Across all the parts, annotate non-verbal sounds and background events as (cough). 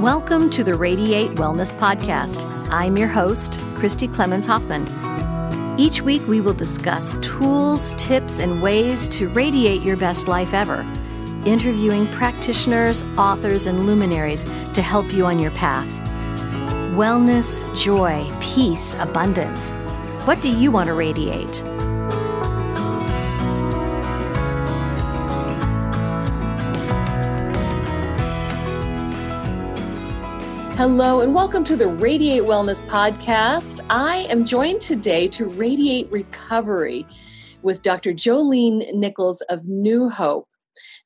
Welcome to the Radiate Wellness Podcast. I'm your host, Christy Clemens Hoffman. Each week, we will discuss tools, tips, and ways to radiate your best life ever, interviewing practitioners, authors, and luminaries to help you on your path. Wellness, joy, peace, abundance. What do you want to radiate? Hello, and welcome to the Radiate Wellness Podcast. I am joined today to radiate recovery with Dr. Jolene Nichols of New Hope.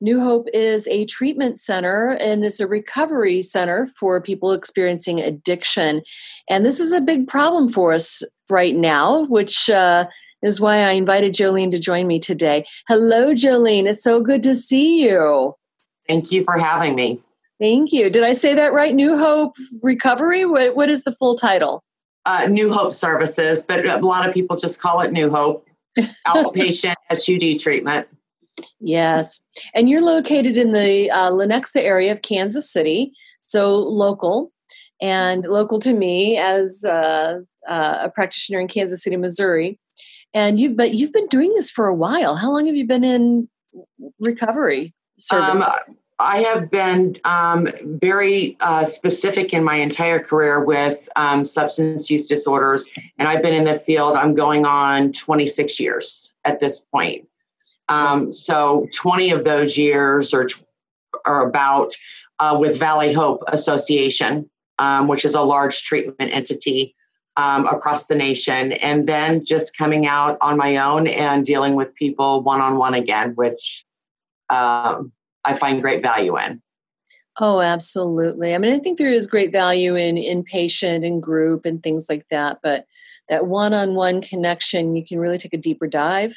New Hope is a treatment center and is a recovery center for people experiencing addiction. And this is a big problem for us right now, which uh, is why I invited Jolene to join me today. Hello, Jolene. It's so good to see you. Thank you for having me. Thank you. Did I say that right? New Hope Recovery? What, what is the full title? Uh, New Hope Services, but a lot of people just call it New Hope. (laughs) Outpatient SUD treatment. Yes. And you're located in the uh, Lenexa area of Kansas City, so local and local to me as uh, uh, a practitioner in Kansas City, Missouri. And you've but you've been doing this for a while. How long have you been in recovery? Um, I have been um, very uh, specific in my entire career with um, substance use disorders, and I've been in the field. I'm going on 26 years at this point. Um, so 20 of those years are are about uh, with Valley Hope Association, um, which is a large treatment entity um, across the nation, and then just coming out on my own and dealing with people one on one again, which um, I find great value in. Oh, absolutely. I mean, I think there is great value in inpatient and group and things like that, but that one-on-one connection, you can really take a deeper dive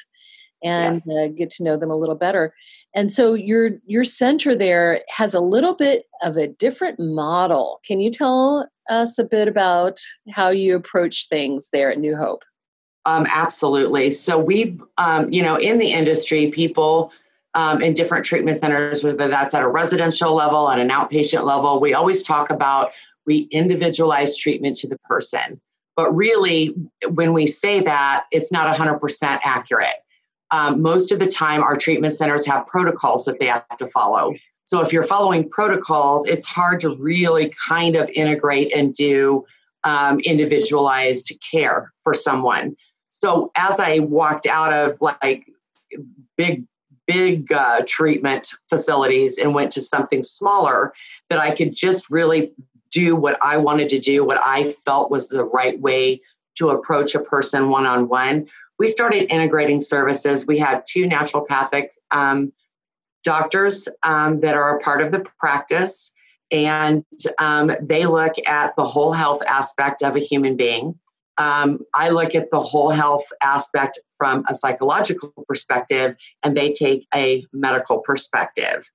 and yes. uh, get to know them a little better. And so your your center there has a little bit of a different model. Can you tell us a bit about how you approach things there at New Hope? Um, absolutely. So we, um, you know, in the industry, people um, in different treatment centers, whether that's at a residential level, at an outpatient level. We always talk about we individualize treatment to the person. But really, when we say that, it's not 100% accurate. Um, most of the time, our treatment centers have protocols that they have to follow. So if you're following protocols, it's hard to really kind of integrate and do um, individualized care for someone. So as I walked out of like big big uh, treatment facilities and went to something smaller that I could just really do what I wanted to do, what I felt was the right way to approach a person one on one. We started integrating services. We have two naturopathic um, doctors um, that are a part of the practice, and um, they look at the whole health aspect of a human being. Um, I look at the whole health aspect from a psychological perspective, and they take a medical perspective.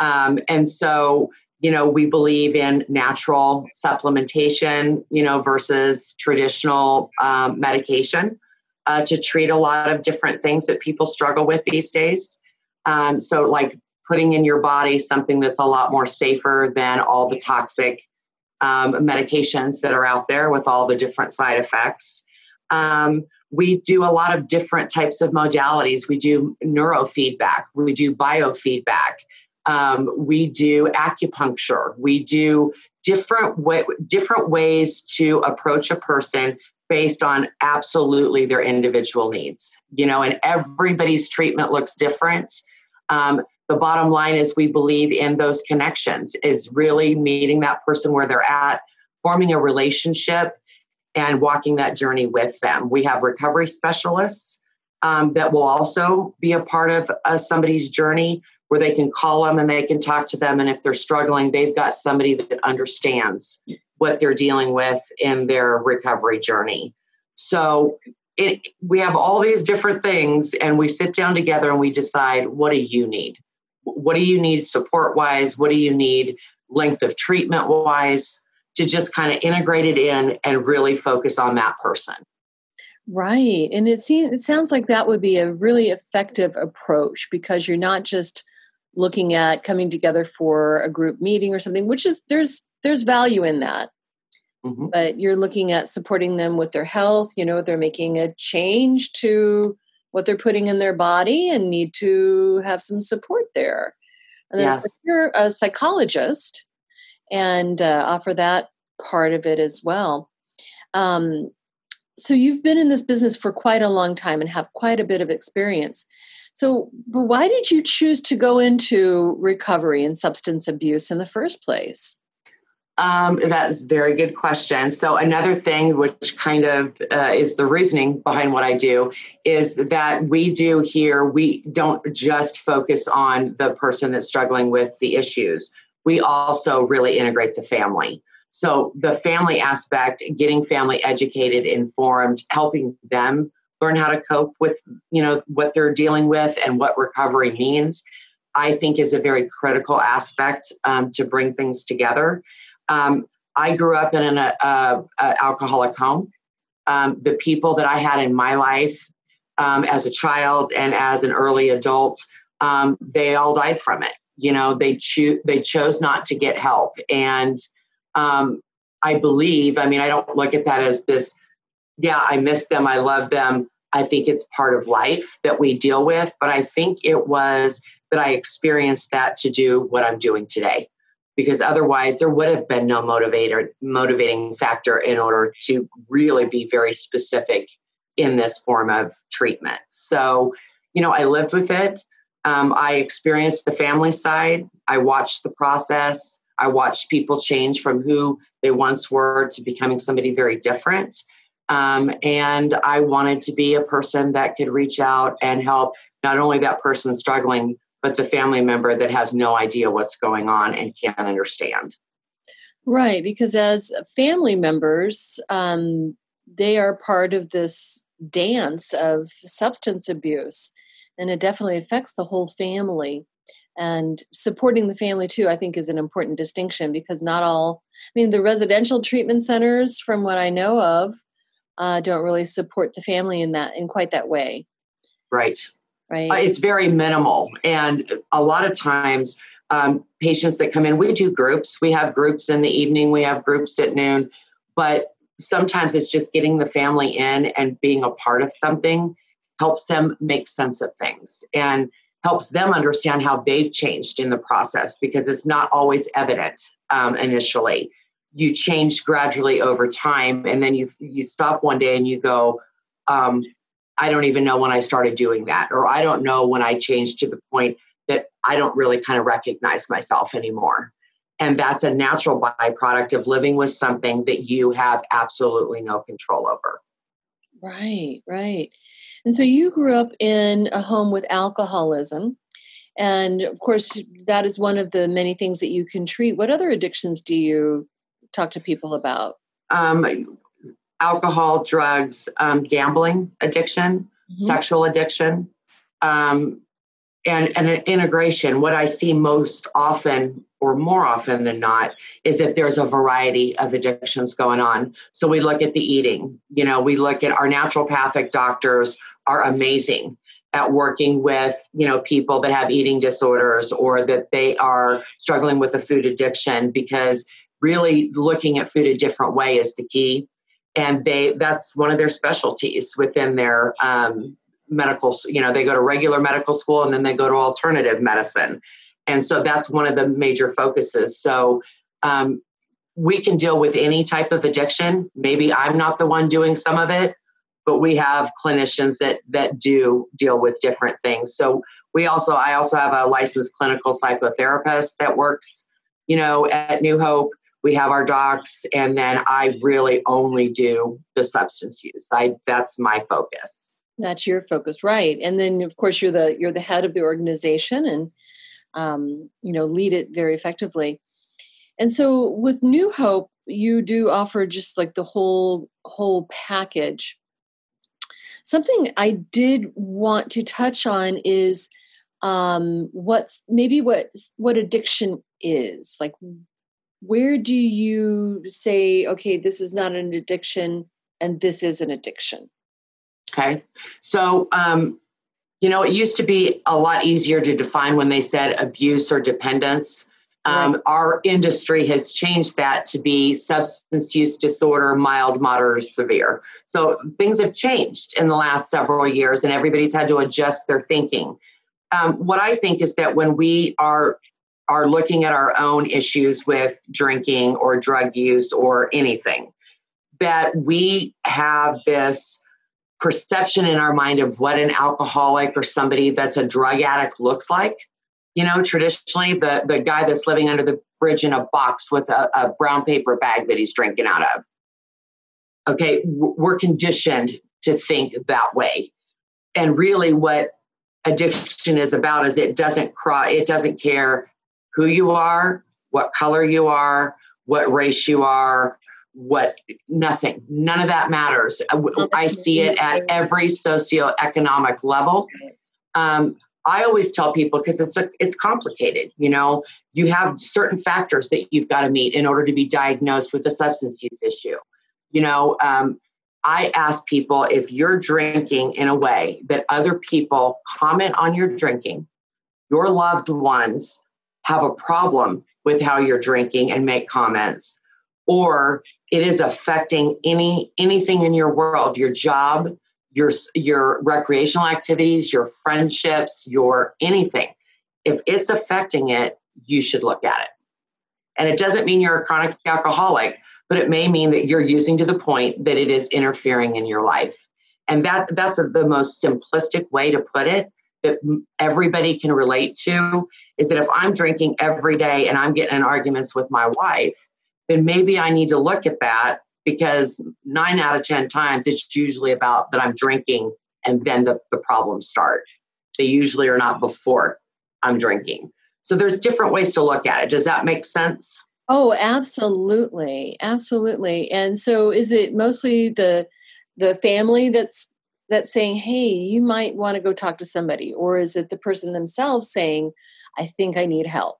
Um, and so, you know, we believe in natural supplementation, you know, versus traditional um, medication uh, to treat a lot of different things that people struggle with these days. Um, so, like putting in your body something that's a lot more safer than all the toxic um, medications that are out there with all the different side effects. Um, we do a lot of different types of modalities. We do neurofeedback, we do biofeedback, um, we do acupuncture, we do different different ways to approach a person based on absolutely their individual needs. You know, and everybody's treatment looks different. Um, the bottom line is we believe in those connections is really meeting that person where they're at forming a relationship and walking that journey with them. We have recovery specialists um, that will also be a part of uh, somebody's journey where they can call them and they can talk to them. And if they're struggling they've got somebody that understands what they're dealing with in their recovery journey. So it, we have all these different things and we sit down together and we decide what do you need? What do you need support wise what do you need length of treatment wise to just kind of integrate it in and really focus on that person right and it seems it sounds like that would be a really effective approach because you're not just looking at coming together for a group meeting or something which is there's there's value in that mm-hmm. but you're looking at supporting them with their health you know they're making a change to what they're putting in their body and need to have some support there. And then yes. if you're a psychologist and uh, offer that part of it as well. Um, so you've been in this business for quite a long time and have quite a bit of experience. So, but why did you choose to go into recovery and substance abuse in the first place? Um, that's a very good question. So, another thing, which kind of uh, is the reasoning behind what I do, is that we do here, we don't just focus on the person that's struggling with the issues, we also really integrate the family. So, the family aspect, getting family educated, informed, helping them learn how to cope with you know what they're dealing with and what recovery means i think is a very critical aspect um, to bring things together um, I grew up in an a, a, a alcoholic home. Um, the people that I had in my life um, as a child and as an early adult, um, they all died from it. You know, they cho- they chose not to get help, and um, I believe. I mean, I don't look at that as this. Yeah, I miss them. I love them. I think it's part of life that we deal with, but I think it was that I experienced that to do what I'm doing today because otherwise there would have been no motivator motivating factor in order to really be very specific in this form of treatment so you know i lived with it um, i experienced the family side. I watched the process. I watched people change from who they once were to becoming somebody very different. Um, and i wanted to be a person that could reach out and help not only that person struggling but the family member that has no idea what's going on and can't understand. Right, because as family members, um, they are part of this dance of substance abuse, and it definitely affects the whole family. And supporting the family too, I think, is an important distinction because not all, I mean, the residential treatment centers, from what I know of, uh, don't really support the family in that in quite that way. Right right? Uh, it's very minimal. And a lot of times, um, patients that come in, we do groups. We have groups in the evening, we have groups at noon, but sometimes it's just getting the family in and being a part of something helps them make sense of things and helps them understand how they've changed in the process because it's not always evident um, initially. You change gradually over time, and then you you stop one day and you go, um, I don't even know when I started doing that, or I don't know when I changed to the point that I don't really kind of recognize myself anymore. And that's a natural byproduct of living with something that you have absolutely no control over. Right, right. And so you grew up in a home with alcoholism. And of course, that is one of the many things that you can treat. What other addictions do you talk to people about? Um, alcohol, drugs, um, gambling addiction, mm-hmm. sexual addiction, um, and, and an integration. What I see most often, or more often than not, is that there's a variety of addictions going on. So we look at the eating, you know, we look at our naturopathic doctors are amazing. at working with you know people that have eating disorders or that they are struggling with a food addiction because really looking at food a different way is the key. And they that's one of their specialties within their um, medical you know they go to regular medical school and then they go to alternative medicine. And so that's one of the major focuses. So um, we can deal with any type of addiction. Maybe i'm not the one doing some of it but we have clinicians that that do deal with different things. So we also i also have a licensed clinical psychotherapist that works you know at new hope. We have our docs and then i really only do the substance use. I that's my focus. That's your focus right. And then of course you're the you're the head of the organization and um, you know lead it very effectively. And so with new hope you do offer just like the whole whole package something i did want to touch on is um what's maybe what what addiction is. Like where do you say okay this is not an addiction and this is an addiction okay. So um, you know it used to be a lot easier to define when they said abuse or dependence um, right. our industry has changed that to be substance use disorder mild moderate or severe so things have changed in the last several years and everybody's had to adjust their thinking um, what i think is that when we are are looking at our own issues with drinking or drug use or anything, that we have this perception in our mind of what an alcoholic or somebody that's a drug addict looks like. You know, traditionally, the, the guy that's living under the bridge in a box with a, a brown paper bag that he's drinking out of. Okay, we're conditioned to think that way. And really, what addiction is about is it doesn't cry, it doesn't care who you are, what color you are, what race you are, what nothing. None of that matters. I see it at every socioeconomic level. Um, I always tell people because it's a, it's complicated. You know, you have certain factors that you've got to meet in order to be diagnosed with a substance use issue. You know, um, I ask people if you're drinking in a way that other people comment on your drinking, your loved ones have a problem with how you're drinking and make comments or it is affecting any anything in your world your job your your recreational activities your friendships your anything. If it's affecting it you should look at it. And it doesn't mean you're a chronic alcoholic but it may mean that you're using to the point that it is interfering in your life. And that that's a, the most simplistic way to put it that everybody can relate to is that if I'm drinking every day and I'm getting in arguments with my wife, then maybe I need to look at that because nine out of 10 times it's usually about that I'm drinking and then the, the problems start. They usually are not before I'm drinking. So there's different ways to look at it. Does that make sense? Oh, absolutely. Absolutely. And so is it mostly the the family that's that's saying, hey, you might want to go talk to somebody? Or is it the person themselves saying, I think I need help?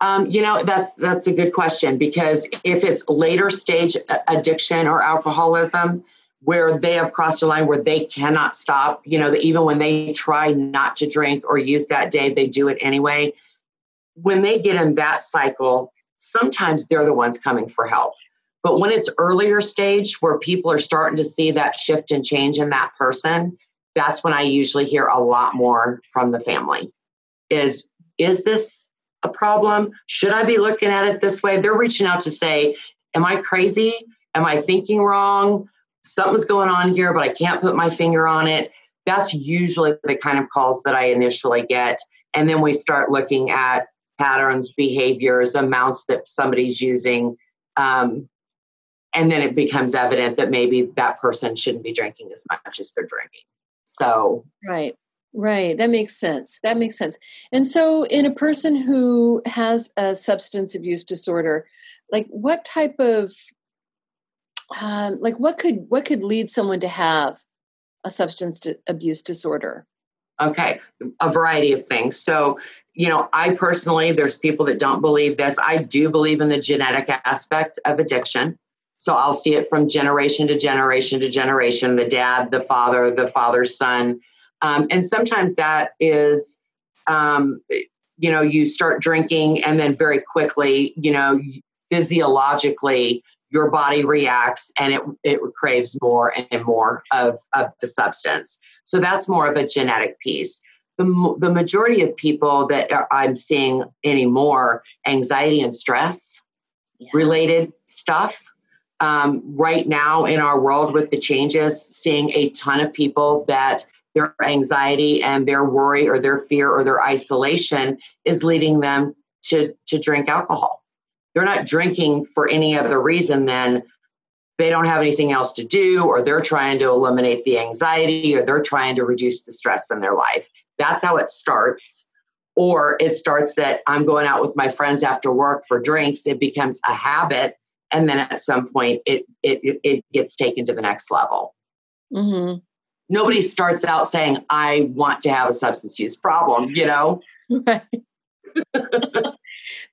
Um, you know, that's that's a good question because if it's later stage addiction or alcoholism, where they have crossed a line where they cannot stop, you know, even when they try not to drink or use that day, they do it anyway. When they get in that cycle, sometimes they're the ones coming for help. But when it's earlier stage where people are starting to see that shift and change in that person, that's when I usually hear a lot more from the family. Is is this a problem? Should I be looking at it this way? They're reaching out to say, Am I crazy? Am I thinking wrong? Something's going on here, but I can't put my finger on it. That's usually the kind of calls that I initially get. And then we start looking at patterns, behaviors, amounts that somebody's using. Um, and then it becomes evident that maybe that person shouldn't be drinking as much as they're drinking so right right that makes sense that makes sense. And so in a person who has a substance abuse disorder like what type of um, like what could what could lead someone to have a substance abuse disorder? Okay a variety of things. So you know i personally there's people that don't believe this. I do believe in the genetic aspect of addiction. So I'll see it from generation to generation to generation the dad, the father, the father's son. Um, and sometimes that is, um, you know, you start drinking and then very quickly, you know, physiologically, your body reacts and it, it craves more and more of, of the substance. So that's more of a genetic piece. The, the majority of people that are, I'm seeing anymore, anxiety and stress yeah. related stuff. Um, right now in our world with the changes, seeing a ton of people that their anxiety and their worry or their fear or their isolation is leading them to, to drink alcohol. They're not drinking for any other reason than they don't have anything else to do, or they're trying to eliminate the anxiety, or they're trying to reduce the stress in their life. That's how it starts. Or it starts that I'm going out with my friends after work for drinks. It becomes a habit. And then at some point, it, it, it gets taken to the next level. Mm-hmm. Nobody starts out saying, I want to have a substance use problem, you know? Right. (laughs)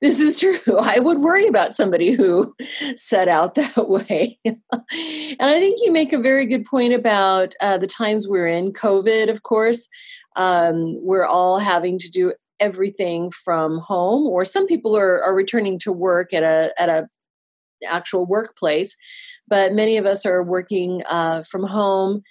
this is true. I would worry about somebody who set out that (laughs) way. and I think you make a very good point about uh, the times we're in. COVID, of course, um, we're all having to do everything from home, or some people are, are returning to work at a at a actual workplace, but many of us are working uh, from home.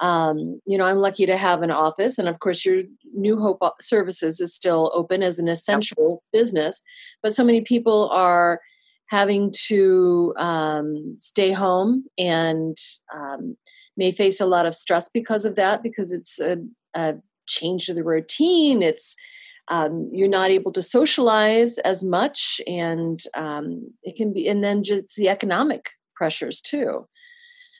Um, you know, I'm lucky to have an office, and of course, your New Hope Services is still open as an essential yep. business. But so many people are having to um, stay home and um, may face a lot of stress because of that, because it's a, a change to the routine. It's um, you're not able to socialize as much, and um, it can be, and then just the economic pressures too.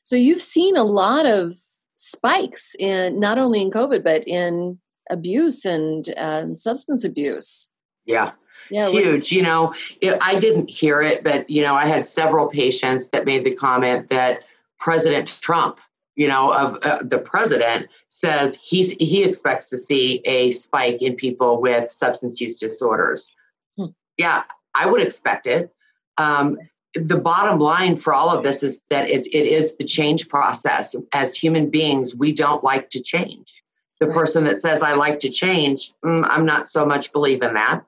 So you've seen a lot of spikes in not only in COVID but in abuse and uh, substance abuse. Yeah. Yeah, huge. You know, it, I didn't hear it, but you know, I had several patients that made the comment that President Trump, you know, of uh, the president says he's he expects to see a spike in people with substance use disorders. Hmm. Yeah, I would expect it. Um, the bottom line for all of this is that it, it is the change process. As human beings, we don't like to change. The person that says, I like to change, mm, I'm not so much believe in that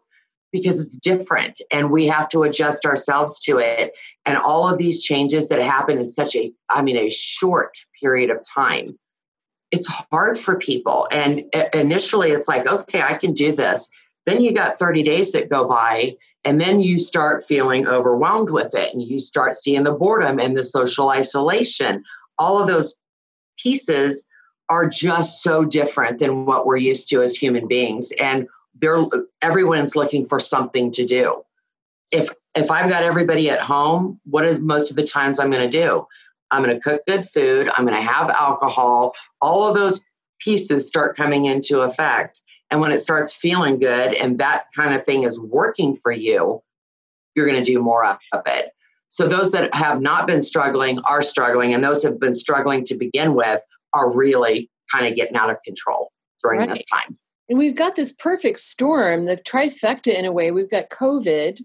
because it's different and we have to adjust ourselves to it. And all of these changes that happen in such a, I mean, a short period of time, it's hard for people. And initially, it's like, okay, I can do this. Then you got 30 days that go by and then you start feeling overwhelmed with it and you start seeing the boredom and the social isolation. All of those pieces are just so different than what we're used to as human beings. And they're everyone's looking for something to do. If if I've got everybody at home, what is most of the times I'm going to do? I'm going to cook good food, I'm going to have alcohol, all of those pieces start coming into effect. And when it starts feeling good and that kind of thing is working for you, you're going to do more of it. So those that have not been struggling are struggling, and those have been struggling to begin with are really kind of getting out of control during right. this time. And we've got this perfect storm, the trifecta in a way. We've got COVID,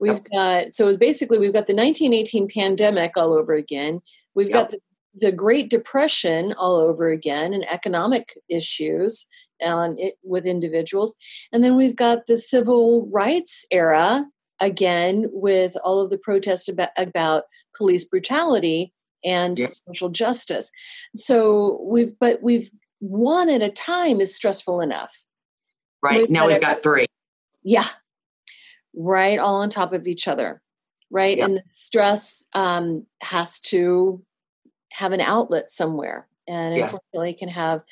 we've yep. got so basically we've got the 1918 pandemic all over again. We've yep. got the, the Great Depression all over again, and economic issues on it with individuals. And then we've got the civil rights era again with all of the protests about, about police brutality and yes. social justice. So we've but we've one at a time is stressful enough. Right. We've now we've got three. Yeah. Right, all on top of each other. Right. Yep. And the stress um, has to have an outlet somewhere. And yes. unfortunately can have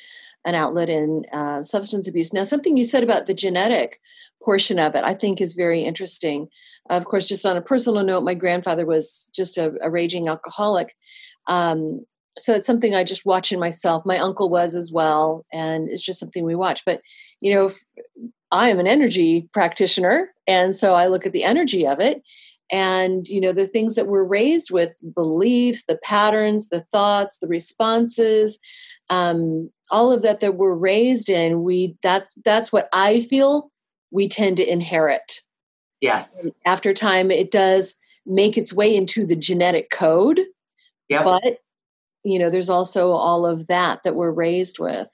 an outlet in uh, substance abuse. Now, something you said about the genetic portion of it, I think is very interesting. Of course, just on a personal note, my grandfather was just a, a raging alcoholic. Um, so it's something I just watch in myself. My uncle was as well, and it's just something we watch. But, you know, I am an energy practitioner, and so I look at the energy of it and you know the things that we're raised with beliefs the patterns the thoughts the responses um, all of that that we're raised in we that that's what i feel we tend to inherit. Yes. And after time it does make its way into the genetic code. Yeah but you know there's also all of that that we're raised with.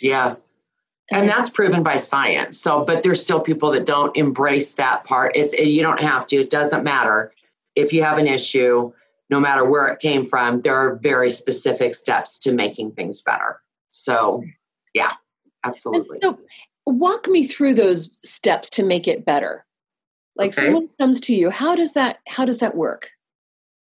Yeah. And that's proven by science. So, but there's still people that don't embrace that part. It's you don't have to. It doesn't matter if you have an issue, no matter where it came from. There are very specific steps to making things better. So, yeah, absolutely. So, walk me through those steps to make it better. Like okay. someone comes to you, how does that how does that work?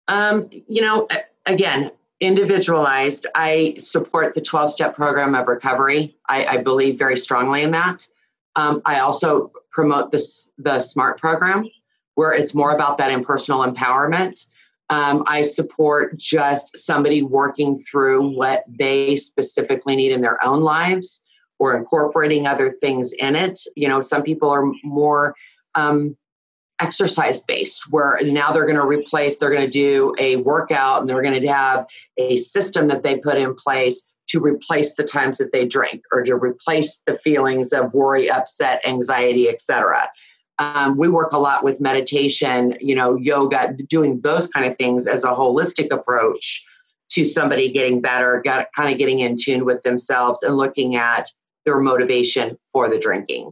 Um, you know, again, individualized. I support the 12 step program of recovery. I, I, believe very strongly in that. Um, I also promote this, the SMART program, where it's more about that impersonal empowerment. Um, I support just somebody working through what they specifically need in their own lives or incorporating other things in it. You know, some people are more um, exercise based where now they're going to replace they're going to do a workout and they're going to have a system that they put in place to replace the times that they drink or to replace the feelings of worry upset anxiety etc um, we work a lot with meditation you know yoga doing those kind of things as a holistic approach to somebody getting better got, kind of getting in tune with themselves and looking at their motivation for the drinking.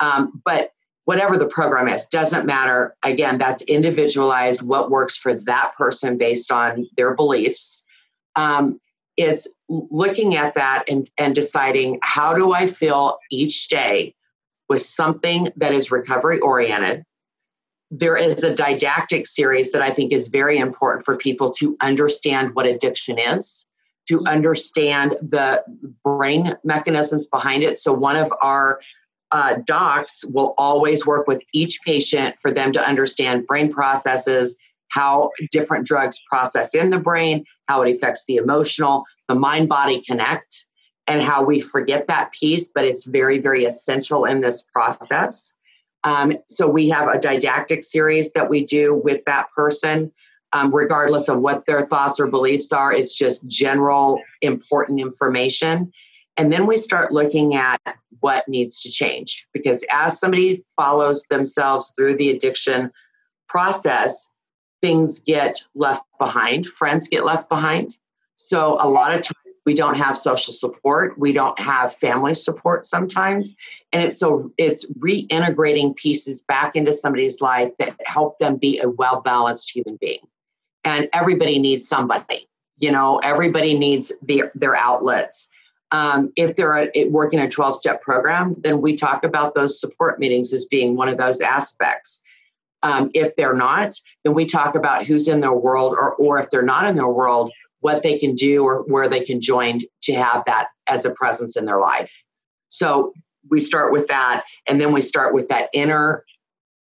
Um, but whatever the program is doesn't matter. Again that's individualized what works for that person based on their beliefs. Um, it's looking at that and, and deciding how do i feel each day with something that is recovery oriented? There is a didactic series that i think is very important for people to understand what addiction is to understand the brain mechanisms behind it. So one of our uh, docs will always work with each patient for them to understand brain processes, how different drugs process in the brain, how it affects the emotional, the mind body connect, and how we forget that piece, but it's very, very essential in this process. Um, so we have a didactic series that we do with that person. Um, regardless of what their thoughts or beliefs are, it's just general important information. And then we start looking at what needs to change. Because as somebody follows themselves through the addiction process, things get left behind, friends get left behind. So a lot of times we don't have social support, we don't have family support sometimes. And it's so it's reintegrating pieces back into somebody's life that help them be a well-balanced human being. And everybody needs somebody. You know, everybody needs their, their outlets um, if they're working a 12 step program, then we talk about those support meetings as being one of those aspects. Um, if they're not, then we talk about who's in their world, or, or if they're not in their world, what they can do or where they can join to have that as a presence in their life. So we start with that, and then we start with that inner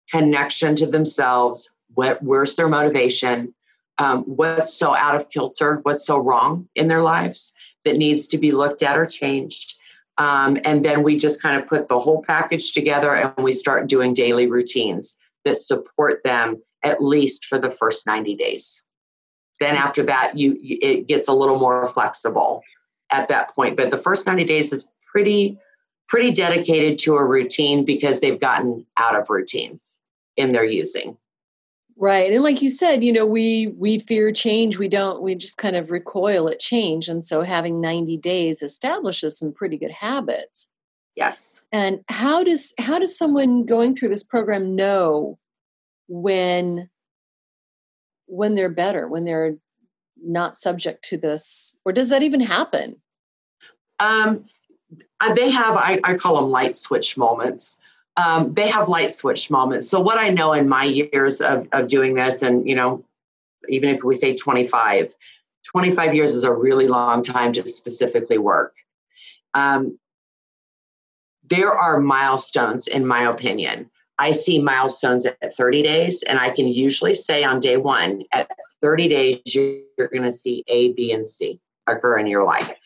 connection to themselves. What, where's their motivation? Um, what's so out of kilter? What's so wrong in their lives? That needs to be looked at or changed. Um, and then we just kind of put the whole package together and we start doing daily routines that support them at least for the first 90 days. Then after that, you it gets a little more flexible at that point. But the first 90 days is pretty pretty dedicated to a routine because they've gotten out of routines in their using. Right. And like you said, you know, we we fear change. We don't we just kind of recoil at change. And so having 90 days establishes some pretty good habits. Yes. And how does how does someone going through this program know when when they're better, when they're not subject to this? Or does that even happen? Um uh, they have I, I call them light switch moments um, they have light switch moments. So what I know in my years of, of doing this, and you know, even if we say 25, 25 years is a really long time to specifically work. Um, there are milestones, in my opinion. I see milestones at 30 days, and I can usually say on day one, at 30 days, you're, going to see A, B, and C occur in your life.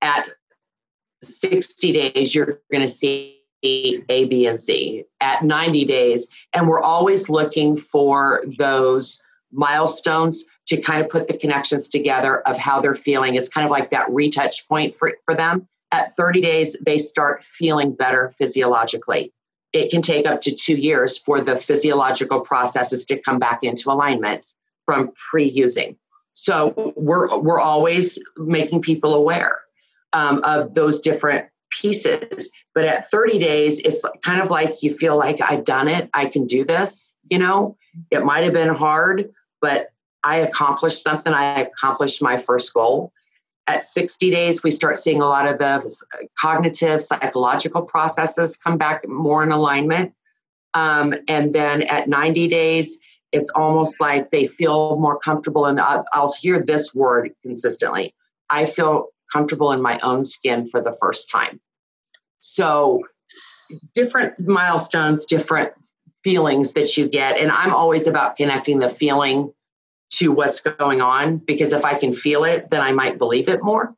At 60 days, you're going to see A, B, and C at 90 days. And we're always looking for those milestones to kind of put the connections together of how they're feeling. It's kind of like that retouch point for, for them. At 30 days, they start feeling better physiologically. It can take up to two years for the physiological processes to come back into alignment from pre using. So we're, we're always making people aware um, of those different pieces. But at 30 days, it's kind of like you feel like I've done it. I can do this. You know, it might have been hard, but I accomplished something. I accomplished my first goal. At 60 days, we start seeing a lot of the cognitive, psychological processes come back more in alignment. Um, and then at 90 days, it's almost like they feel more comfortable. And I'll, I'll hear this word consistently I feel comfortable in my own skin for the first time. So, different milestones, different feelings that you get. And I'm always about connecting the feeling to what's going on because if I can feel it, then I might believe it more.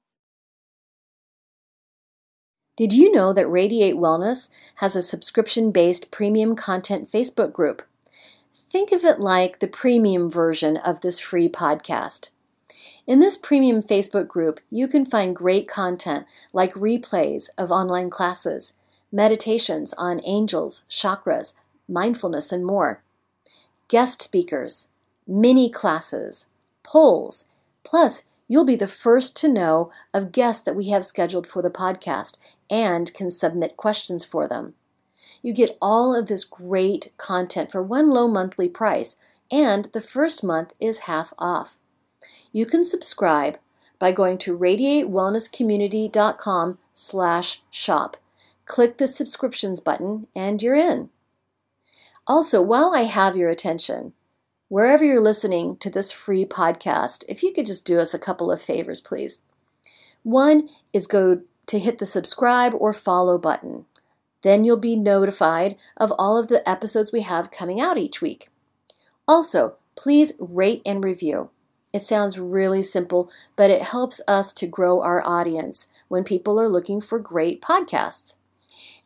Did you know that Radiate Wellness has a subscription based premium content Facebook group? Think of it like the premium version of this free podcast. In this premium Facebook group, you can find great content like replays of online classes, meditations on angels, chakras, mindfulness, and more, guest speakers, mini classes, polls. Plus, you'll be the first to know of guests that we have scheduled for the podcast and can submit questions for them. You get all of this great content for one low monthly price, and the first month is half off. You can subscribe by going to radiatewellnesscommunity.com slash shop. Click the subscriptions button and you're in. Also, while I have your attention, wherever you're listening to this free podcast, if you could just do us a couple of favors, please. One is go to hit the subscribe or follow button. Then you'll be notified of all of the episodes we have coming out each week. Also, please rate and review. It sounds really simple, but it helps us to grow our audience when people are looking for great podcasts.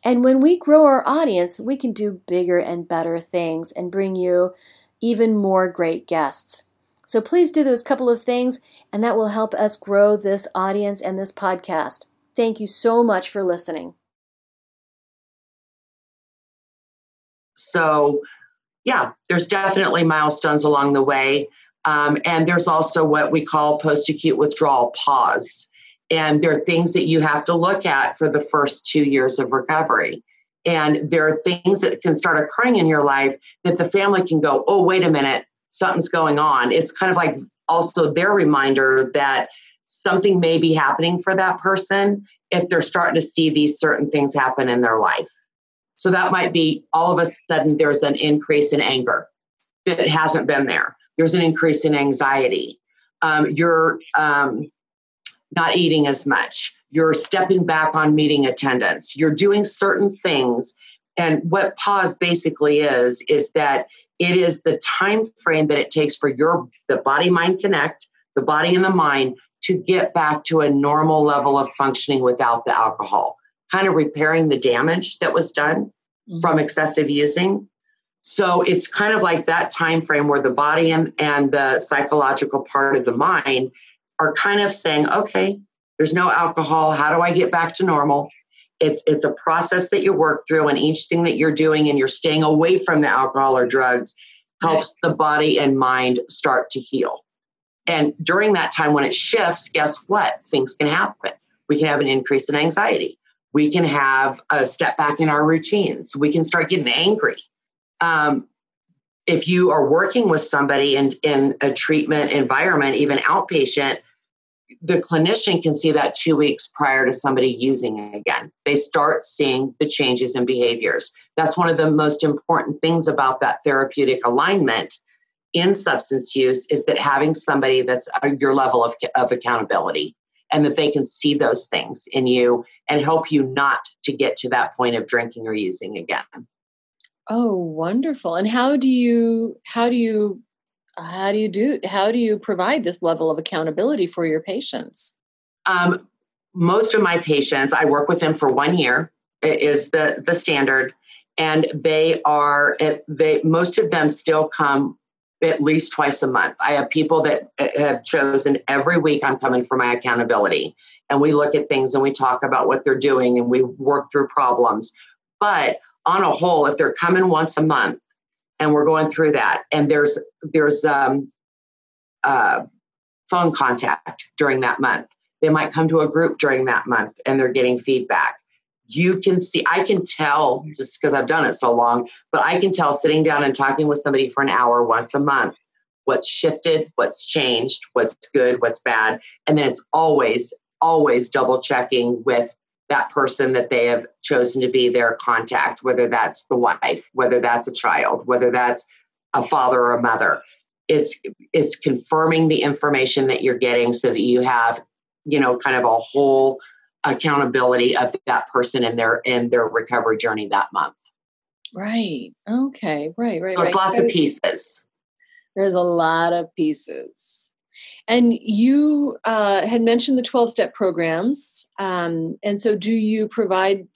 And when we grow our audience, we can do bigger and better things and bring you even more great guests. So please do those couple of things, and that will help us grow this audience and this podcast. Thank you so much for listening. So, yeah, there's definitely milestones along the way. Um, and there's also what we call post acute withdrawal PAWS. And there are things that you have to look at for the first two years of recovery. And there are things that can start occurring in your life that the family can go, oh, wait a minute, something's going on. It's kind of like also their reminder that something may be happening for that person if they're starting to see these certain things happen in their life. So that might be all of a sudden there's an increase in anger that hasn't been there there's an increase in anxiety. Um, you're um, not eating as much. You're stepping back on meeting attendance. You're doing certain things. And what PAWS basically is, is that it is the time frame that it takes for your the body mind connect, the body and the mind to get back to a normal level of functioning without the alcohol, kind of repairing the damage that was done mm-hmm. from excessive using. So it's kind of like that time frame where the body and, and the psychological part of the mind are kind of saying, okay, there's no alcohol. How do I get back to normal? It's it's a process that you work through, and each thing that you're doing and you're staying away from the alcohol or drugs helps the body and mind start to heal. And during that time when it shifts, guess what? Things can happen. We can have an increase in anxiety. We can have a step back in our routines. We can start getting angry um, if you are working with somebody in, in a treatment environment, even outpatient, the clinician can see that two weeks prior to somebody using again. They start seeing the changes in behaviors. That's one of the most important things about that therapeutic alignment in substance use is that having somebody that's your level of, of accountability and that they can see those things in you and help you not to get to that point of drinking or using again. Oh, wonderful. And how do you how do you how do you do how do you provide this level of accountability for your patients? Um, most of my patients, I work with them for one year is the the standard, and they are they most of them still come at least twice a month. I have people that uh, have chosen every week I'm coming for my accountability, and we look at things and we talk about what they're doing and we work through problems. But on a whole, if they're coming once a month and we're going through that, and there's there's um, uh, phone contact during that month, They might come to a group during that month and they're getting feedback. You can see, I can tell just because I've done it so long, but I can tell sitting down and talking with somebody for an hour once a month what's shifted, what's changed, what's good, what's bad. And then it's always, always double checking with that person that they have chosen to be their contact, whether that's the wife, whether that's a child, whether that's a father or a mother. It's it's confirming the information that you're getting so that you have, you know, kind of a whole accountability of that person in their in their recovery journey that month. Right. Okay. Right. Right. So right. lots of pieces. There's a lot of pieces. And you uh, had mentioned the 12 step programs. Um, and so, do you provide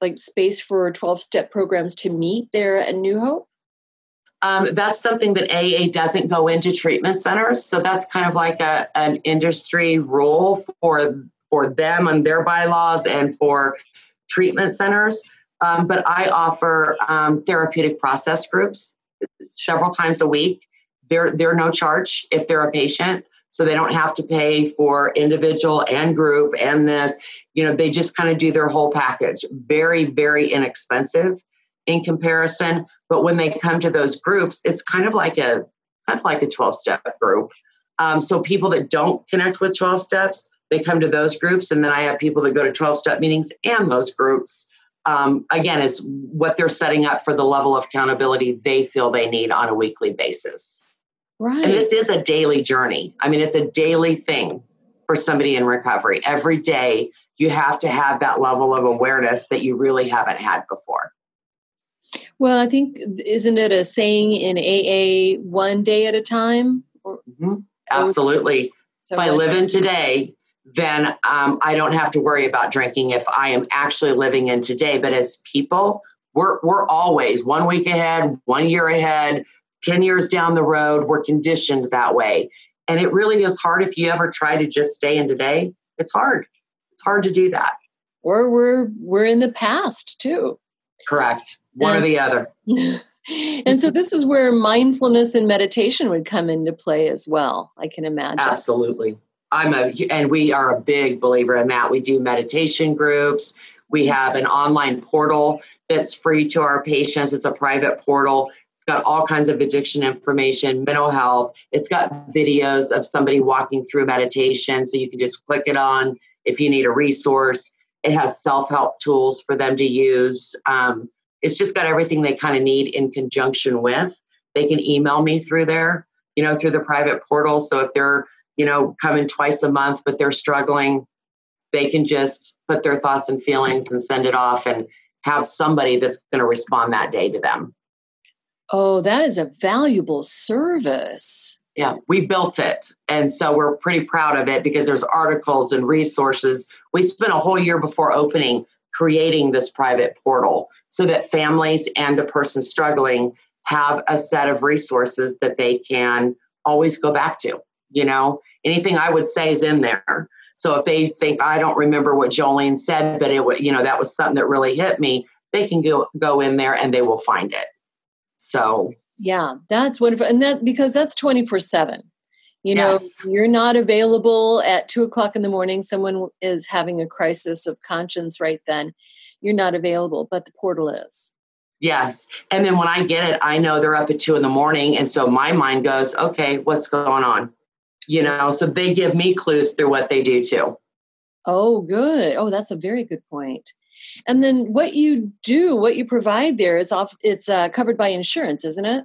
like space for 12 step programs to meet there at New Hope? Um, that's something that AA doesn't go into treatment centers. So that's kind of like a, an industry rule for for them and their bylaws and for treatment centers. Um, but I offer um, therapeutic process groups several times a week. They're they're no charge if they're a patient, so they don't have to pay for individual and group and this. You know, they just kind of do their whole package. Very very inexpensive in comparison. But when they come to those groups, it's kind of like a kind of like a 12 step group. Um, so people that don't connect with 12 steps, they come to those groups. And then I have people that go to 12 step meetings and those groups. Um, again, is what they're setting up for the level of accountability they feel they need on a weekly basis. Right. And this is a daily journey. I mean, it's a daily thing for somebody in recovery. Every day, you have to have that level of awareness that you really haven't had before. Well, I think isn't it a saying in AA one day at a time? Mm-hmm. Absolutely. So if I live in today, then um, I don't have to worry about drinking if I am actually living in today. But as people, we're we're always one week ahead, one year ahead, ten years down the road. We're conditioned that way, and it really is hard if you ever try to just stay in today. It's hard. It's hard to do that. Or we're we're in the past too. Correct. One And- or the other. (laughs) and so this is where mindfulness and meditation would come into play as well. I can imagine. Absolutely. I'm a, and we are a big believer in that. We do meditation groups. We have an online portal that's free to our patients. It's a private portal. It's got all kinds of addiction information, mental health. It's got videos of somebody walking through meditation. So you can just click it on if you need a resource. It has self help tools for them to use. Um, it's just got everything they kind of need in conjunction with. They can email me through there, you know, through the private portal. So if they're, you know, coming twice a month, but they're struggling, they can just put their thoughts and feelings and send it off and have somebody that's going to respond that day to them. Oh, that is a valuable service. Yeah, we built it. And so we're pretty proud of it because there's articles and resources. We spent a whole year before opening creating this private portal so that families and the person struggling have a set of resources that they can always go back to. You know, anything I would say is in there. So if they think I don't remember what Jolene said, but it would, you know, that was something that really hit me, they can go go in there and they will find it. So Yeah, that's wonderful. And that because that's 24 7. You know, Yes. you're not available at two o'clock in the morning. Someone is having a crisis of conscience right then. You're not available, but the portal is. Yes. And then when I get it, I know they're up at two in the morning. And so my mind goes, okay, what's going on? You know, so they give me clues through what they do too. Oh, good. Oh, that's a very good point. And then what you do, what you provide there is off. It's uh, covered by insurance, isn't it?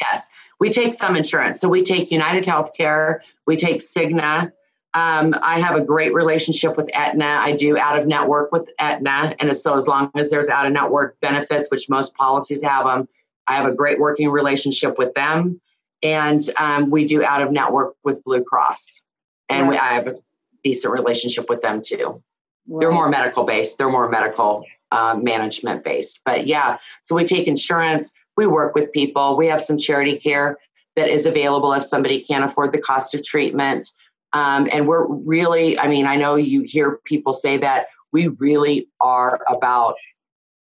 Yes. We take some insurance. So we take United Healthcare, we take Cigna. Um, I have a great relationship with Aetna. I do out of network with Aetna. And so as long as there's out of network benefits, which most policies have them, I have a great working relationship with them. And um, we do out of network with Blue Cross. And we, I have a decent relationship with them too. They're more medical based. They're more medical uh, management based. But yeah, so we take insurance. We work with people. We have some charity care that is available if somebody can't afford the cost of treatment. Um, and we're really, I mean, I know you hear people say that we really are about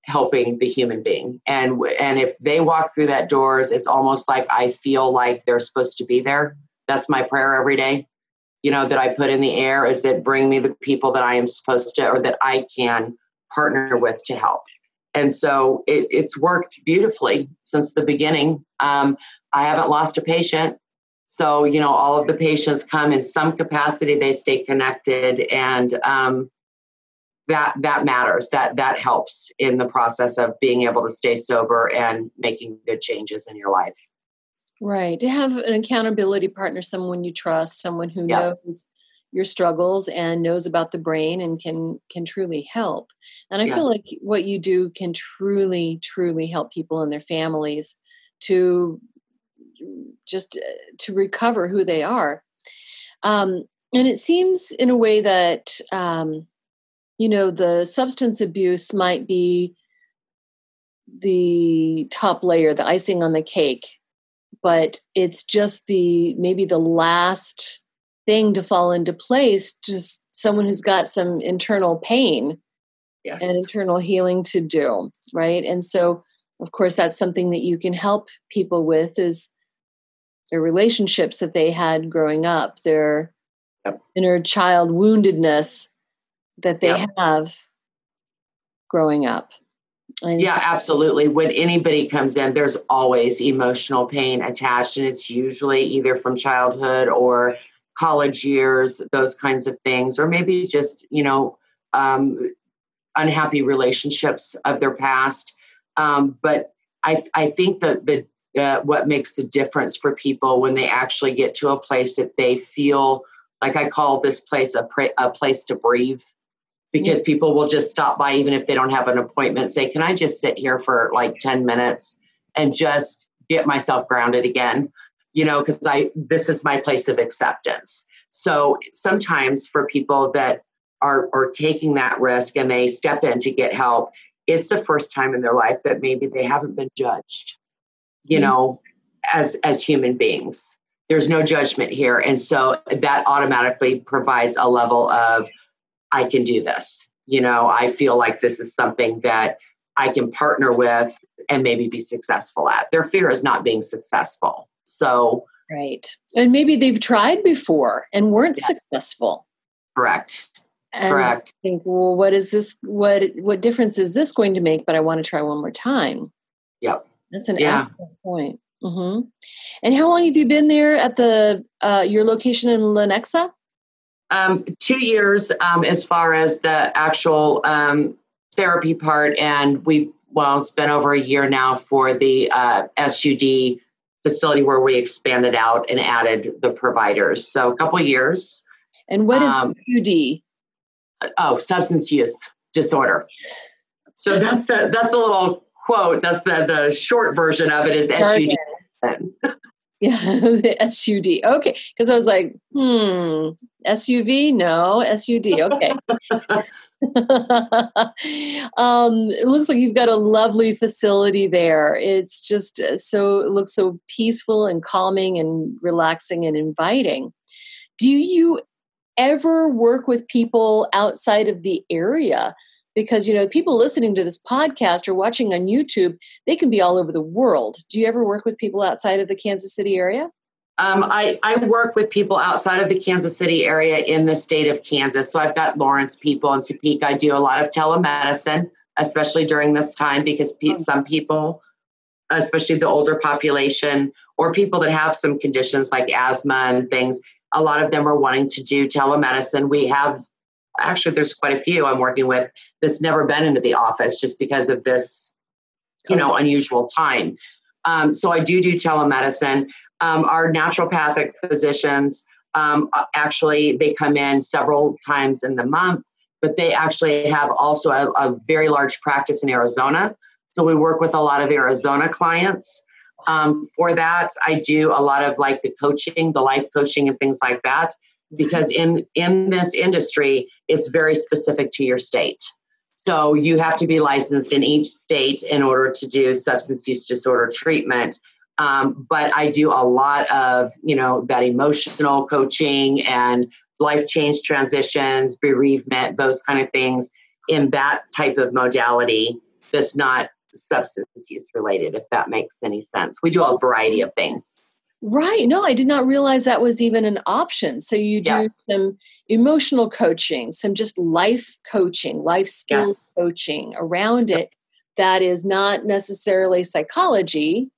helping the human being. And and if they walk through that doors, it's almost like I feel like they're supposed to be there. That's my prayer every day you know, that I put in the air is that bring me the people that I am supposed to or that I can partner with to help. And so it, it's worked beautifully since the beginning. Um, I haven't lost a patient. So, you know, all of the patients come in some capacity, they stay connected and um, that that matters. That that helps in the process of being able to stay sober and making good changes in your life. Right. To have an accountability partner, someone you trust, someone who yeah. knows your struggles and knows about the brain and can can truly help. And I yeah. feel like what you do can truly truly help people and their families to just to recover who they are. Um, and it seems in a way that um, you know the substance abuse might be the top layer, the icing on the cake but it's just the maybe the last thing to fall into place just someone who's got some internal pain yes. and internal healing to do right and so of course that's something that you can help people with is their relationships that they had growing up their yep. inner child woundedness that they yep. have growing up and yeah, so- absolutely. When anybody comes in, there's always emotional pain attached, and it's usually either from childhood or college years, those kinds of things, or maybe just, you know, um, unhappy relationships of their past. Um, but I, I think that the uh, what makes the difference for people when they actually get to a place that they feel like I call this place a, pra- a place to breathe because yeah. people will just stop by even if they don't have an appointment say can i just sit here for like 10 minutes and just get myself grounded again you know because i this is my place of acceptance so sometimes for people that are are taking that risk and they step in to get help it's the first time in their life that maybe they haven't been judged you yeah. know as as human beings there's no judgment here and so that automatically provides a level of I can do this. You know, I feel like this is something that I can partner with and maybe be successful at. Their fear is not being successful. So, right. And maybe they've tried before and weren't yes. successful. Correct. And Correct. I think, well, what is this? What what difference is this going to make? But I want to try one more time. Yep. That's an yeah. excellent point. Mm-hmm. And how long have you been there at the uh, your location in Lenexa? Um, two years um, as far as the actual um, therapy part, and we well, it's been over a year now for the uh, SUD facility where we expanded out and added the providers. So a couple years. And what is um, SUD? Oh, substance use disorder. So that's the that's a little quote. That's the the short version of it is SUD. (laughs) (laughs) Yeah, the SUD. Okay. Because I was like, hmm, SUV? No, SUD. Okay. (laughs) (laughs) um, it looks like you've got a lovely facility there. It's just uh, so, it looks so peaceful and calming and relaxing and inviting. Do you ever work with people outside of the area? Because you know people listening to this podcast or watching on youtube they can be all over the world do you ever work with people outside of the kansas city area um, I, I work with people outside of the Kansas City area in the state of Kansas. So I've got Lawrence people in Topeka. I do a lot of telemedicine, especially during this time, because pe- oh. some people, especially the older population or people that have some conditions like asthma and things, a lot of them are wanting to do telemedicine. We have actually there's quite a few I'm working with that's never been into the office just because of this, you know, unusual time. Um, so I do do telemedicine. Um, our naturopathic physicians um, actually they come in several times in the month, but they actually have also a, a, very large practice in Arizona. So we work with a lot of Arizona clients. Um, for that, I do a lot of like the coaching, the life coaching, and things like that because in in this industry it's very specific to your state. So you have to be licensed in each state in order to do substance use disorder treatment. Um, but i do a lot of you know that emotional coaching and life change transitions bereavement those kind of things in that type of modality that's not substance use related if that makes any sense. We do a variety of things Right. No, I did not realize that was even an option. So you do yeah. some emotional coaching, some just life coaching, life skills yes. coaching around it that is not necessarily psychology.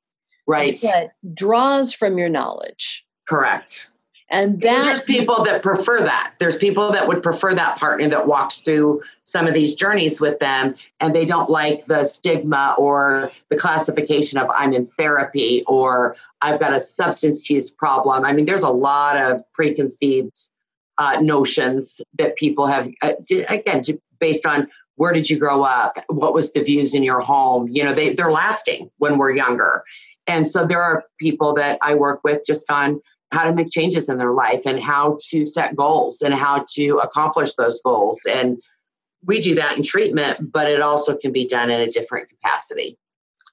Right. But draws from your knowledge. Correct. And that, there's people that prefer that. There's people that would prefer that partner that walks through some of these journeys with them and they don't like the stigma or the classification of I'm in therapy or I've got a substance use problem. I mean, there's a lot of preconceived uh, notions that people have, uh, again, based on where did you grow up? What was the views in your home? You know, they, they're lasting when we're younger. And so there are people that I work with just on how to make changes in their life and how to set goals and how to accomplish those goals. And we do that in treatment, but it also can be done in a different capacity.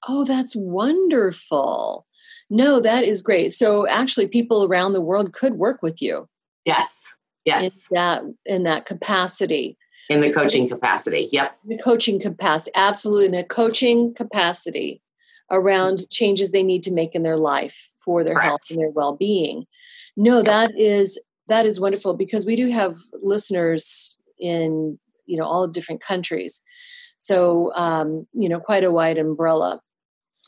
Oh, that's wonderful. No, that is great. So actually people around the world could work with you. Yes. Yes. In that in that capacity. In the coaching capacity. Yep. The coaching capacity. Absolutely. In a coaching capacity around changes they need to make in their life for their Correct. health and their well-being. No, that is that is wonderful because we do have listeners in you know all different countries, so um, you know quite a wide umbrella.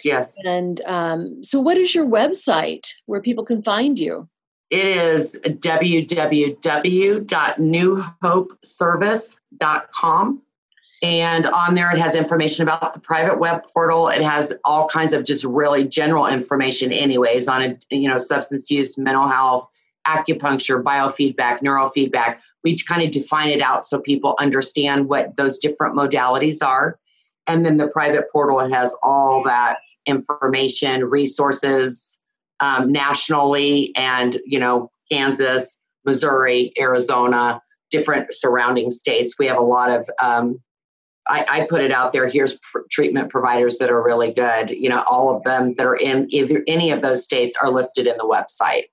Yes. And um, so, what is your website where people can find you? It is www.nuhopeservice.com. And on there, it has information about the private web portal. It has all kinds of just really general information, anyways, on it, you know, substance use, mental health, acupuncture, biofeedback, neurofeedback. We kind of define it out so people understand what those different modalities are. And then the private portal has all that information, resources um, nationally, and you know, Kansas, Missouri, Arizona, different surrounding states. We have a lot of um, I, I, put it out there. Here's pr- treatment providers that are really good. You know, all of them that are in either any of those states are listed in the website,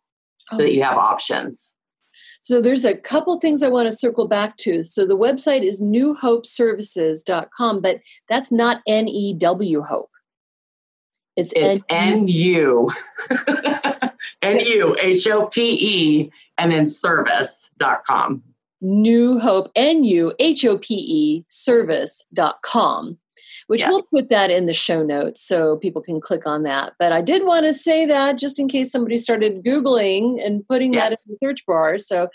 oh. so that oh. you have options. So there's a couple things I want to circle back to. So the website is nuhopeservices.com, but that's not N E W Hope. It's, it's N U (laughs) N U H O P E and then service.com. New Hope, N U H O P E service.com, which yes. we'll put that in the show notes so people can click on that. But I did want to say that just in case somebody started Googling and putting yes. that in the search bar. So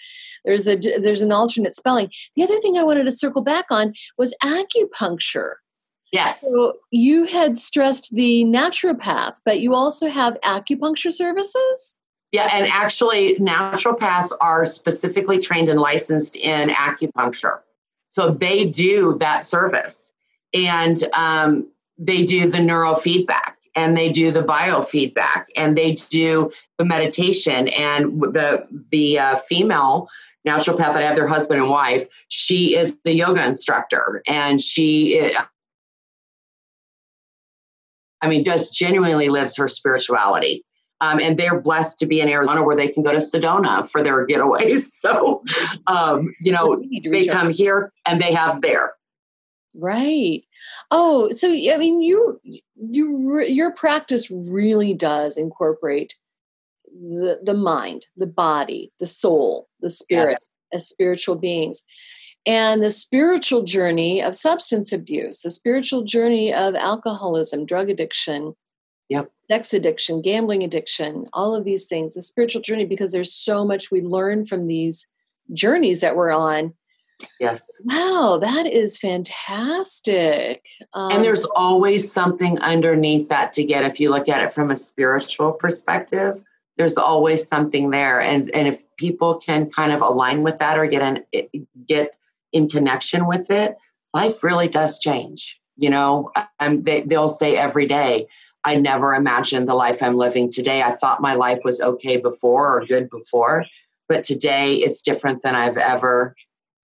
there's a there's an alternate spelling. The other thing I wanted to circle back on was acupuncture. Yes. So you had stressed the naturopath, but you also have acupuncture services? Yeah, and actually, naturopaths are specifically trained and licensed in acupuncture. So they do that service. And um, they do the neurofeedback and they do the biofeedback and they do the meditation. And the, the uh, female naturopath that I have, their husband and wife, she is the yoga instructor and she, I mean, just genuinely lives her spirituality. Um, and they're blessed to be in Arizona where they can go to Sedona for their getaways. (laughs) So, um, you know, they come here and they have there. Right. Oh, so I mean, you you your practice really does incorporate the the mind, the body, the soul, the spirit yes. as spiritual beings. And the spiritual journey of substance abuse, the spiritual journey of alcoholism, drug addiction, yep. sex addiction, gambling addiction, all of these things, the spiritual journey, because there's so much we learn from these journeys that we're on. Yes. Wow, that is fantastic. Um, and there's always something underneath that to get if you look at it from a spiritual perspective. There's always something there, and and if people can kind of align with that or get in get in connection with it, life really does change. You know, um, they they'll say every day, I never imagined the life I'm living today. I thought my life was okay before or good before, but today it's different than I've ever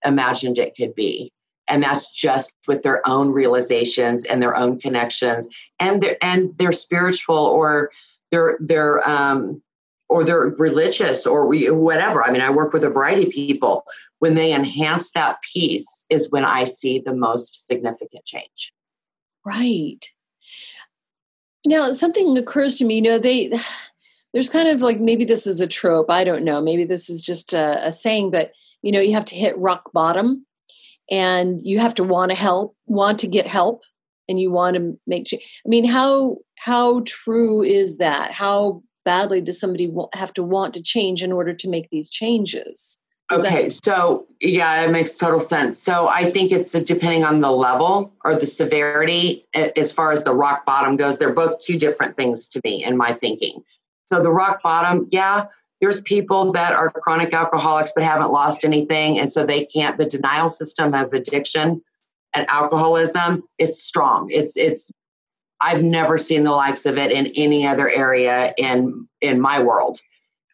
imagined it could be. And that's just with their own realizations and their own connections and their and their spiritual or their their um or they're religious or we, whatever. I mean, I work with a variety of people. When they enhance that piece is when I see the most significant change. Right. Now, something occurs to me. You know, they (sighs) there's kind of like maybe this is a trope. I don't know. Maybe this is just a, a saying, but you know, you have to hit rock bottom, and you have to want to help, want to get help, and you want to make. change. I mean, how how true is that? How badly does somebody have to want to change in order to make these changes? Okay, so yeah, it makes total sense. So I think it's depending on the level or the severity eh, as far as the rock bottom goes. They're both two different things to me in my thinking. So the rock bottom, yeah, there's people that are chronic alcoholics but haven't lost anything. And so they can't, the denial system of addiction and alcoholism, it's strong. It's, it's, I've never seen the likes of it in any other area in, in my world.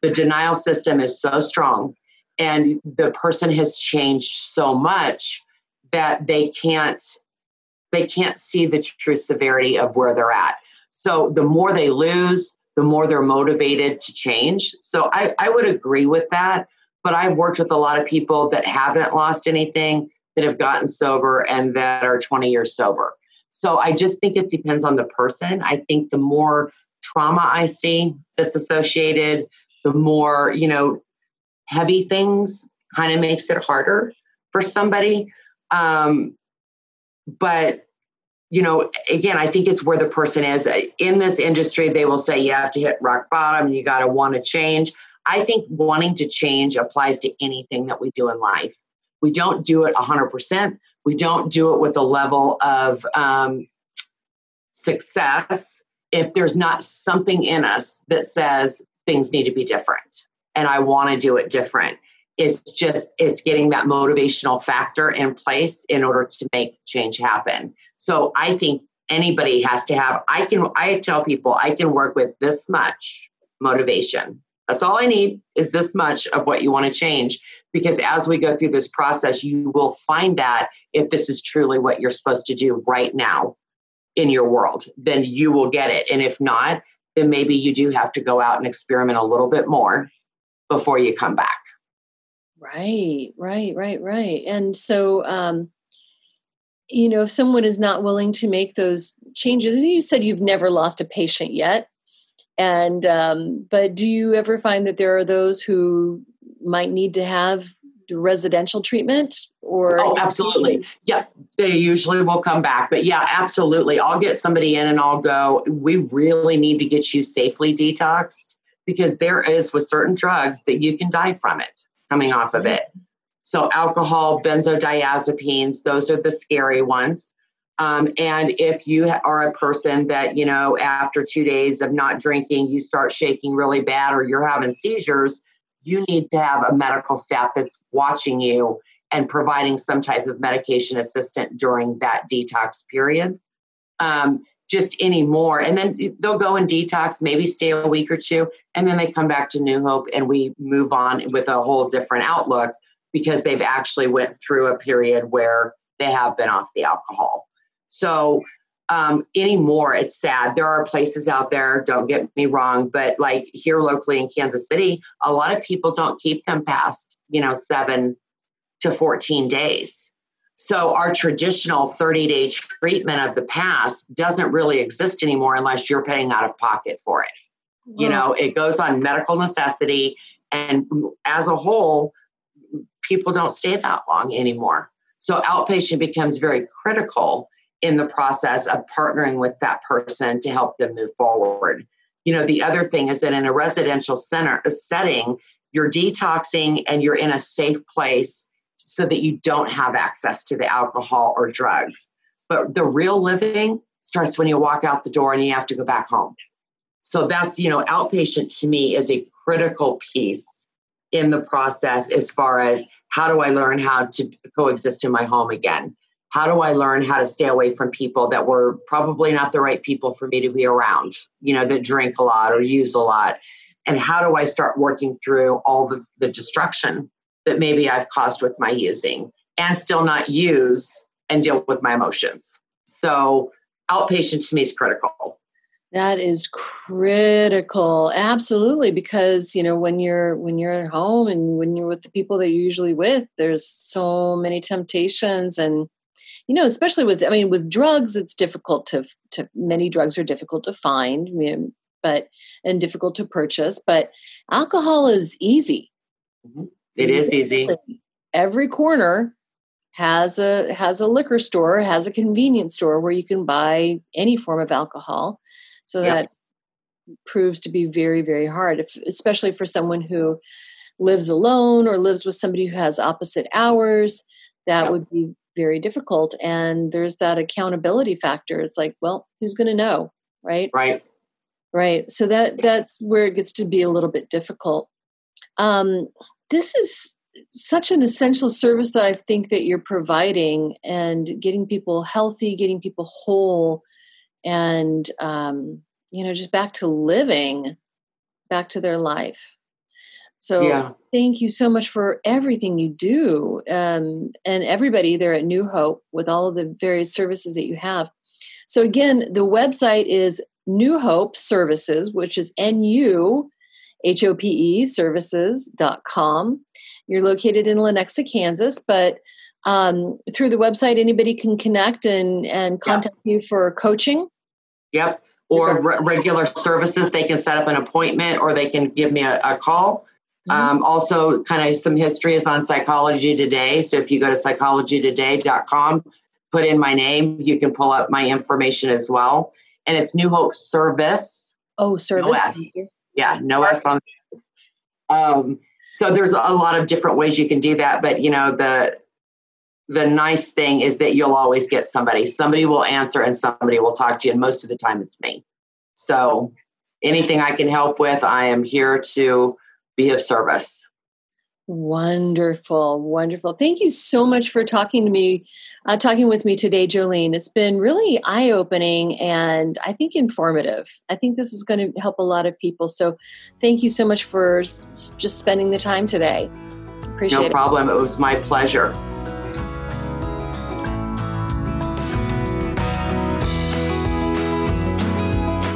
The denial system is so strong and the person has changed so much that they can't they can't see the true severity of where they're at. So the more they lose the more they're motivated to change. So i, I would agree with that but i've worked with a lot of people that haven't lost anything that have gotten sober and that are 20 years sober. So i just think it depends on the person. I think the more trauma i see that's associated the more you know heavy things kind of makes it harder for somebody. Um, but you know, again, I think it's where the person is in this industry. They will say you have to hit rock bottom. You got to want to change. I think wanting to change applies to anything that we do in life. We don't do it 100%. We don't do it with a level of um, success if there's not something in us that says things need to be different and I want to do it different. It's just it's getting that motivational factor in place in order to make change happen. So I think anybody has to have I can I tell people I can work with this much motivation. That's all I need is this much of what you want to change because as we go through this process you will find that if this is truly what you're supposed to do right now in your world then you will get it and if not then maybe you do have to go out and experiment a little bit more before you come back. Right, right, right, right. And so, um, you know, if someone is not willing to make those changes, you said you've never lost a patient yet. And, um, but do you ever find that there are those who might need to have residential treatment or? Oh, absolutely. Yeah, they usually will come back. But yeah, absolutely. I'll get somebody in and I'll go, we really need to get you safely detoxed because there is with certain drugs that you can die from it coming off of it. So alcohol, benzodiazepines, those are the scary ones. Um, and if you are a person that, you know, after two days of not drinking, you start shaking really bad or you're having seizures, you need to have a medical staff that's watching you and providing some type of medication assistant during that detox period. Um, just anymore. And then they'll go and detox, maybe stay a week or two, and then they come back to New Hope and we move on with a whole different outlook because they've actually went through a period where they have been off the alcohol. So um, anymore, it's sad. There are places out there, don't get me wrong, but like here locally in Kansas City, a lot of people don't keep them past, you know, seven to 14 days so our traditional 30 day treatment of the past doesn't really exist anymore unless you're paying out of pocket for it. You know, it goes on medical necessity. And as a whole, people don't stay that long anymore. So outpatient becomes very critical in the process of partnering with that person to help them move forward. You know, the other thing is that in a residential center a setting, you're detoxing and you're in a safe place so that you don't have access to the alcohol or drugs. But the real living starts when you walk out the door and you have to go back home. So that's, you know, outpatient to me is a critical piece in the process as far as how do I learn how to coexist in my home again? How do I learn how to stay away from people that were probably not the right people for me to be around, you know, that drink a lot or use a lot? And how do I start working through all the, the destruction that maybe I've caused with my using and still not use and deal with my emotions. So outpatient to me is critical. That is critical. Absolutely because you know when you're when you're at home and when you're with the people that you're usually with there's so many temptations and you know especially with I mean with drugs it's difficult to to many drugs are difficult to find. But and difficult to purchase. But alcohol is easy. Mm-hmm. It is easy. Every corner has a has a liquor store, has a convenience store where you can buy any form of alcohol. So that proves to be very very hard, if, especially for someone who lives alone or lives with somebody who has opposite hours. That would be very difficult. And there's that accountability factor. It's like, well, who's going to know, right? Right. Right. So that that's where it gets to be a little bit difficult. Um, this is such an essential service that I think that you're providing and getting people healthy, getting people whole, and um, you know, just back to living, back to their life. So yeah. thank you so much for everything you do, um, and everybody there at New Hope with all of the various services that you have. So again, the website is New Hope Services, which is N U H O P E services.com. You're located in Lenexa, Kansas, but um, through the website, anybody can connect and, and contact yep. you for coaching. Yep. Or re- regular services. They can set up an appointment or they can give me a, a call. Mm-hmm. Um, also, kind of some history is on Psychology Today. So if you go to psychologytoday.com, put in my name, you can pull up my information as well. And it's New Hope Service. Oh, service. Yeah, no S on. Um, so there's a lot of different ways you can do that but you know the the nice thing is that you'll always get somebody. Somebody will answer and somebody will talk to you and most of the time it's me. So anything i can help with i am here to be of service Wonderful, wonderful. Thank you so much for talking to me, uh, talking with me today, Jolene. It's been really eye opening and I think informative. I think this is going to help a lot of people. So thank you so much for just spending the time today. Appreciate no it. No problem. It was my pleasure.